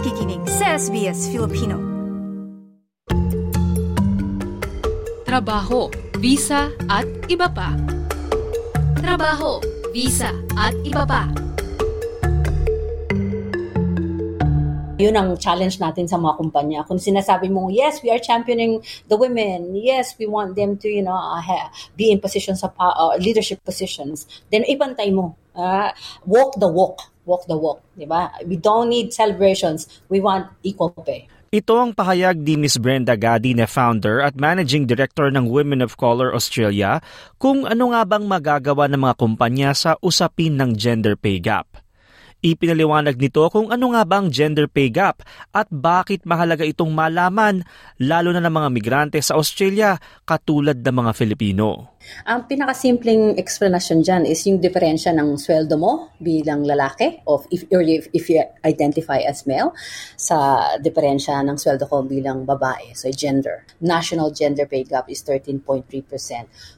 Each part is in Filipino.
nakikinig sa SBS Filipino. Trabaho, visa at iba pa. Trabaho, visa at iba pa. Yun ang challenge natin sa mga kumpanya. Kung sinasabi mo, yes, we are championing the women. Yes, we want them to, you know, uh, be in positions of uh, leadership positions. Then ibantay mo. Uh, walk the walk. Walk the walk. Diba? We don't need celebrations. We want equal pay. Ito ang pahayag ni Ms. Brenda Gadine, founder at managing director ng Women of Color Australia, kung ano nga bang magagawa ng mga kumpanya sa usapin ng gender pay gap. Ipinaliwanag nito kung ano nga bang gender pay gap at bakit mahalaga itong malaman lalo na ng mga migrante sa Australia katulad ng mga Filipino. Ang pinakasimpleng explanation dyan is yung diferensya ng sweldo mo bilang lalaki of if, or if, if you identify as male sa diferensya ng sweldo ko bilang babae, so gender. National gender pay gap is 13.3%.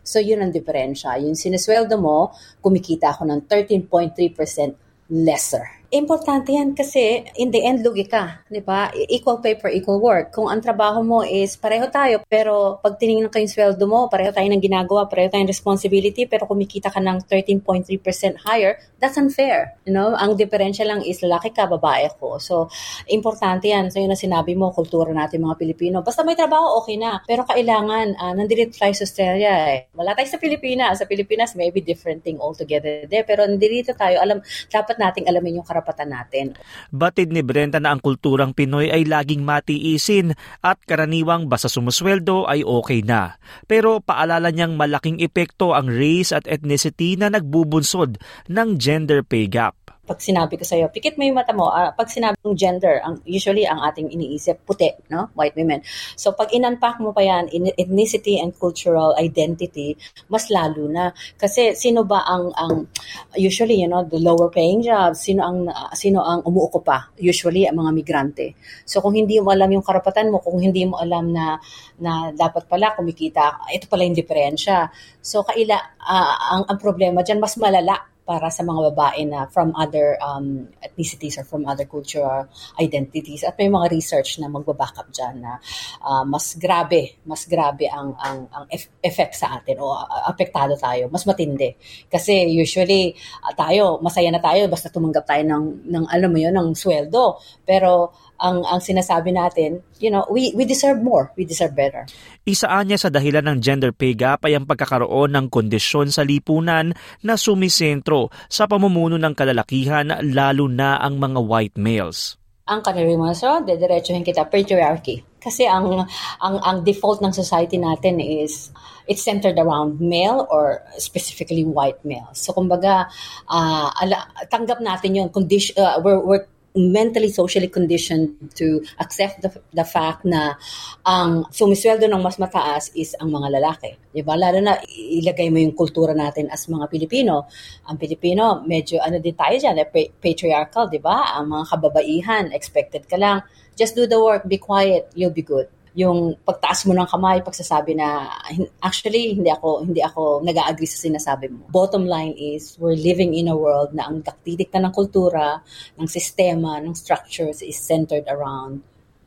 So yun ang diferensya. Yung sinesweldo mo, kumikita ako ng 13.3% lesser. Importante yan kasi in the end, lugi ka. Di ba? Equal pay for equal work. Kung ang trabaho mo is pareho tayo, pero pag tinignan ko yung sweldo mo, pareho tayo ng ginagawa, pareho tayong responsibility, pero kumikita ka ng 13.3% higher, that's unfair. You know? Ang diferensya lang is lalaki ka, babae ko. So, importante yan. So, yun ang sinabi mo, kultura natin mga Pilipino. Basta may trabaho, okay na. Pero kailangan, uh, nandito tayo sa Australia eh. Wala tayo sa Pilipinas. Sa Pilipinas, maybe different thing altogether there. Pero nandito tayo, alam, dapat nating alamin yung karapatan natin. Batid ni Brenda na ang kulturang Pinoy ay laging matiisin at karaniwang basta sumusweldo ay okay na. Pero paalala niyang malaking epekto ang race at ethnicity na nagbubunsod ng gender pay gap pag sinabi ko sa'yo, pikit mo yung mata mo, uh, pag sinabi ng gender, ang, usually ang ating iniisip, puti, no? white women. So pag inunpack mo pa yan, in ethnicity and cultural identity, mas lalo na. Kasi sino ba ang, ang usually, you know, the lower paying jobs, sino ang, uh, sino ang umuukupa? Usually, ang mga migrante. So kung hindi mo alam yung karapatan mo, kung hindi mo alam na, na dapat pala kumikita, ito pala yung diferensya. So kaila, uh, ang, ang problema dyan, mas malala para sa mga babae na from other um, ethnicities or from other cultural identities. At may mga research na magbaback up dyan na uh, mas grabe, mas grabe ang, ang, ang effect sa atin o uh, apektado tayo, mas matindi. Kasi usually uh, tayo, masaya na tayo basta tumanggap tayo ng, ng alam mo yun, ng sweldo. Pero ang ang sinasabi natin, you know, we we deserve more, we deserve better. Isaan niya sa dahilan ng gender pay gap ay ang pagkakaroon ng kondisyon sa lipunan na sumisentro sa pamumuno ng kalalakihan lalo na ang mga white males. Ang kanarimaso, dediretsuhin kita patriarchy. Kasi ang ang ang default ng society natin is it's centered around male or specifically white males. So kumbaga uh, ala, tanggap natin 'yung condition uh, we're, we're mentally, socially conditioned to accept the, the fact na ang sumisweldo ng mas mataas is ang mga lalaki. Diba? Lalo na ilagay mo yung kultura natin as mga Pilipino. Ang Pilipino, medyo ano din tayo dyan, eh, patriarchal, di ba? Ang mga kababaihan, expected ka lang. Just do the work, be quiet, you'll be good yung pagtaas mo ng kamay, pagsasabi na actually hindi ako hindi ako nag-agree sa sinasabi mo. Bottom line is we're living in a world na ang taktitik na ng kultura, ng sistema, ng structures is centered around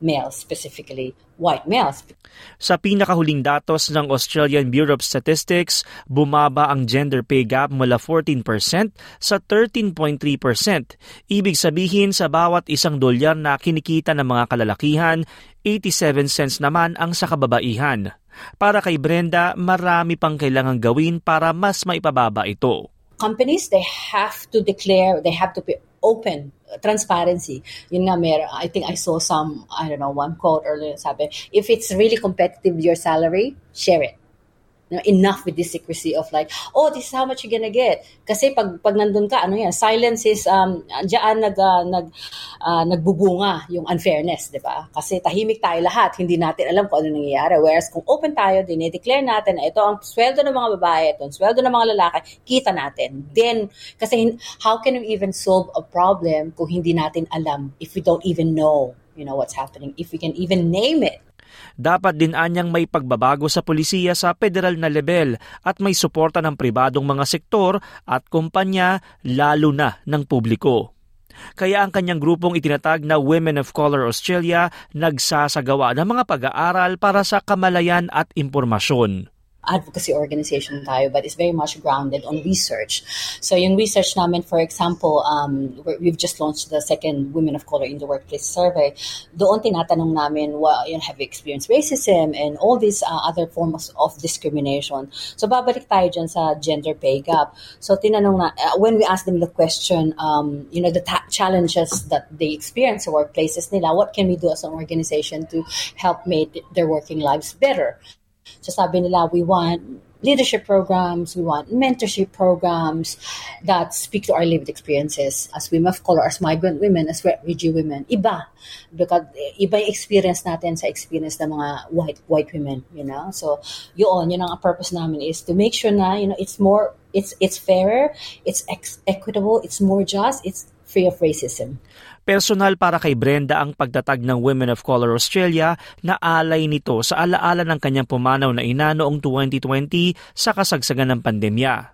males, specifically white males. Sa pinakahuling datos ng Australian Bureau of Statistics, bumaba ang gender pay gap mula 14% sa 13.3%. Ibig sabihin sa bawat isang dolyar na kinikita ng mga kalalakihan, 87 cents naman ang sa kababaihan. Para kay Brenda, marami pang kailangang gawin para mas maipababa ito. Companies, they have to declare, they have to be open transparency. Yun nga, mer I think I saw some, I don't know, one quote earlier, sabi, if it's really competitive, your salary, share it. You enough with this secrecy of like, oh, this is how much you're gonna get. Kasi pag, pag nandun ka, ano yan, silence is, um, diyan nag, uh, nag, uh, nagbubunga yung unfairness, di ba? Kasi tahimik tayo lahat, hindi natin alam kung ano nangyayari. Whereas kung open tayo, dinedeclare natin na ito ang sweldo ng mga babae, ito ang sweldo ng mga lalaki, kita natin. Then, kasi how can we even solve a problem kung hindi natin alam if we don't even know you know what's happening, if we can even name it dapat din anyang may pagbabago sa polisiya sa federal na level at may suporta ng pribadong mga sektor at kumpanya lalo na ng publiko. Kaya ang kanyang grupong itinatag na Women of Color Australia nagsasagawa ng mga pag-aaral para sa kamalayan at impormasyon advocacy organization tayo, but it's very much grounded on research. So yung research namin, for example, um, we've just launched the second Women of Color in the Workplace survey. Doon tinatanong namin, well, you know, have you experienced racism and all these uh, other forms of discrimination. So babalik tayo dyan sa gender pay gap. So tinanong na, uh, when we ask them the question, um, you know, the ta- challenges that they experience in workplaces nila, what can we do as an organization to help make their working lives better? So sabi nila, we want leadership programs, we want mentorship programs that speak to our lived experiences as women of color, as migrant women, as refugee women. Iba. Because iba yung experience natin sa experience ng mga white white women, you know? So, yun, yun ang purpose namin is to make sure na, you know, it's more, it's it's fairer, it's ex- equitable, it's more just, it's free of racism. Personal para kay Brenda ang pagtatag ng Women of Color Australia na alay nito sa alaala ng kanyang pumanaw na ina noong 2020 sa kasagsagan ng pandemya.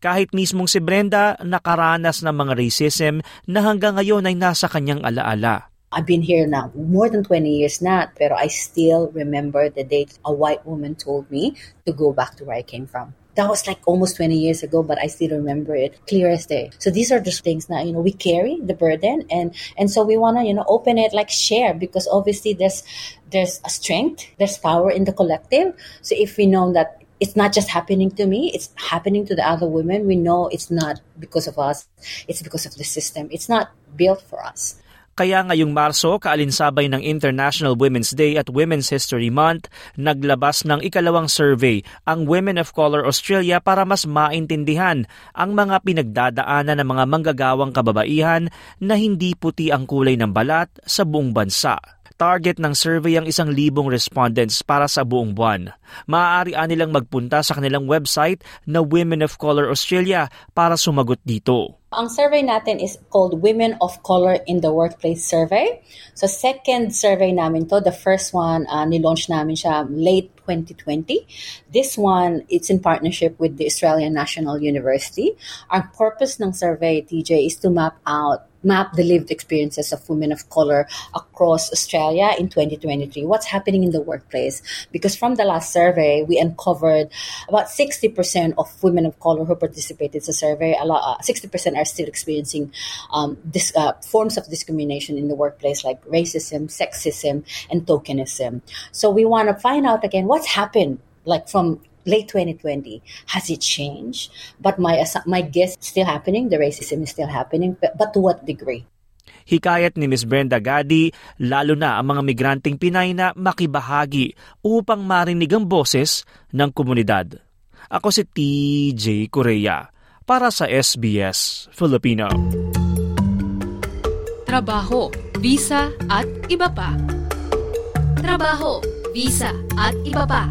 Kahit mismong si Brenda nakaranas ng mga racism na hanggang ngayon ay nasa kanyang alaala. I've been here now more than 20 years now, pero I still remember the day a white woman told me to go back to where I came from that was like almost 20 years ago, but I still remember it clear as day. So these are just things now, you know, we carry the burden and, and so we want to, you know, open it, like share because obviously there's, there's a strength, there's power in the collective. So if we know that it's not just happening to me, it's happening to the other women, we know it's not because of us, it's because of the system. It's not built for us. Kaya ngayong Marso, kaalinsabay ng International Women's Day at Women's History Month, naglabas ng ikalawang survey ang Women of Color Australia para mas maintindihan ang mga pinagdadaanan ng mga manggagawang kababaihan na hindi puti ang kulay ng balat sa buong bansa. Target ng survey ang isang libong respondents para sa buong buwan. Maaari nilang magpunta sa kanilang website na Women of Color Australia para sumagot dito. Ang survey natin is called Women of Color in the Workplace Survey. So second survey namin to. The first one, uh, nilaunch namin siya late 2020. This one, it's in partnership with the Australian National University. Our purpose ng survey, TJ, is to map out map the lived experiences of women of color across Australia in 2023. What's happening in the workplace? Because from the last survey, we uncovered about 60% of women of color who participated in the survey, a lot, uh, 60% are still experiencing um, this, uh, forms of discrimination in the workplace like racism, sexism, and tokenism. So we want to find out again what's happened like from late 2020. Has it changed? But my my guess still happening. The racism is still happening, but, but to what degree? Hikayat ni Ms. Brenda Gadi, lalo na ang mga migranteng Pinay na makibahagi upang marinig ang boses ng komunidad. Ako si TJ Korea para sa SBS Filipino. Trabaho, visa at iba pa. Trabaho, visa at iba pa.